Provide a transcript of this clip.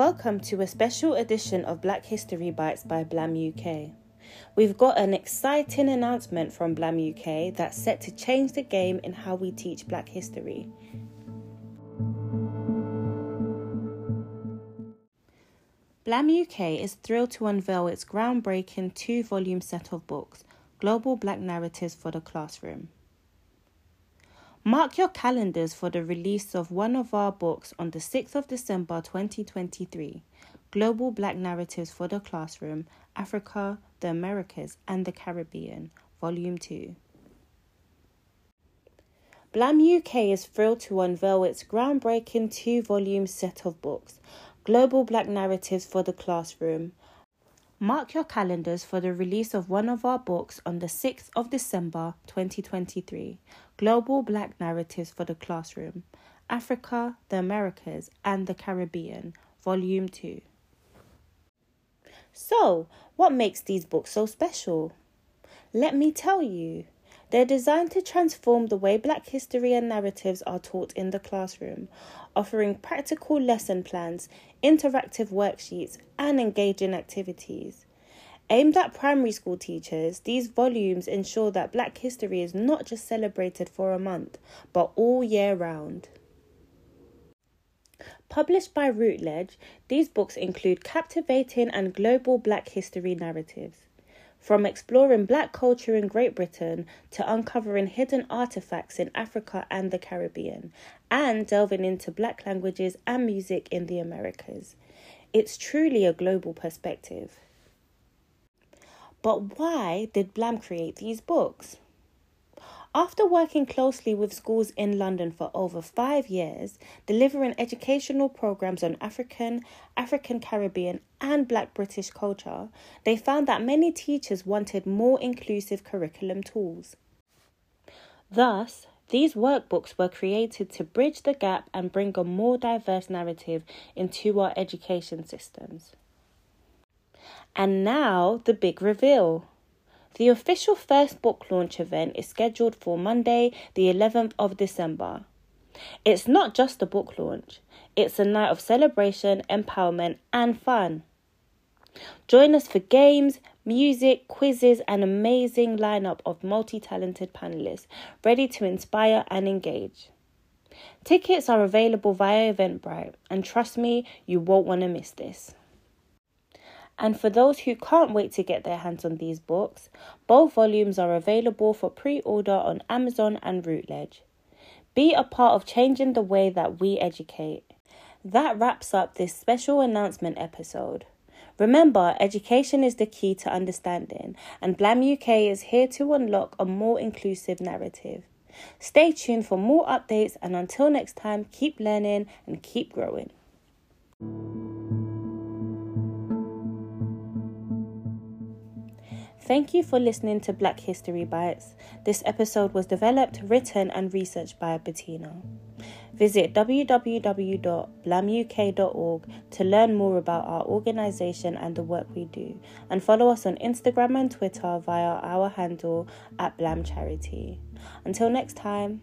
Welcome to a special edition of Black History Bites by Blam UK. We've got an exciting announcement from Blam UK that's set to change the game in how we teach Black history. Blam UK is thrilled to unveil its groundbreaking two volume set of books, Global Black Narratives for the Classroom. Mark your calendars for the release of one of our books on the 6th of December 2023 Global Black Narratives for the Classroom Africa, the Americas, and the Caribbean, Volume 2. Blam UK is thrilled to unveil its groundbreaking two volume set of books Global Black Narratives for the Classroom Mark your calendars for the release of one of our books on the 6th of December 2023 Global Black Narratives for the Classroom Africa, the Americas, and the Caribbean, Volume 2. So, what makes these books so special? Let me tell you. They're designed to transform the way Black history and narratives are taught in the classroom, offering practical lesson plans, interactive worksheets, and engaging activities. Aimed at primary school teachers, these volumes ensure that Black history is not just celebrated for a month, but all year round. Published by Routledge, these books include captivating and global Black history narratives. From exploring black culture in Great Britain to uncovering hidden artifacts in Africa and the Caribbean, and delving into black languages and music in the Americas. It's truly a global perspective. But why did Blam create these books? After working closely with schools in London for over five years, delivering educational programs on African, African Caribbean, and Black British culture, they found that many teachers wanted more inclusive curriculum tools. Thus, these workbooks were created to bridge the gap and bring a more diverse narrative into our education systems. And now, the big reveal. The official first book launch event is scheduled for Monday, the 11th of December. It's not just a book launch, it's a night of celebration, empowerment, and fun. Join us for games, music, quizzes, and an amazing lineup of multi-talented panelists ready to inspire and engage. Tickets are available via Eventbrite, and trust me, you won't want to miss this. And for those who can't wait to get their hands on these books, both volumes are available for pre order on Amazon and Routledge. Be a part of changing the way that we educate. That wraps up this special announcement episode. Remember, education is the key to understanding, and Blam UK is here to unlock a more inclusive narrative. Stay tuned for more updates, and until next time, keep learning and keep growing. Thank you for listening to Black History Bites. This episode was developed, written, and researched by Bettina. Visit www.blamuk.org to learn more about our organisation and the work we do, and follow us on Instagram and Twitter via our handle at Blam Charity. Until next time.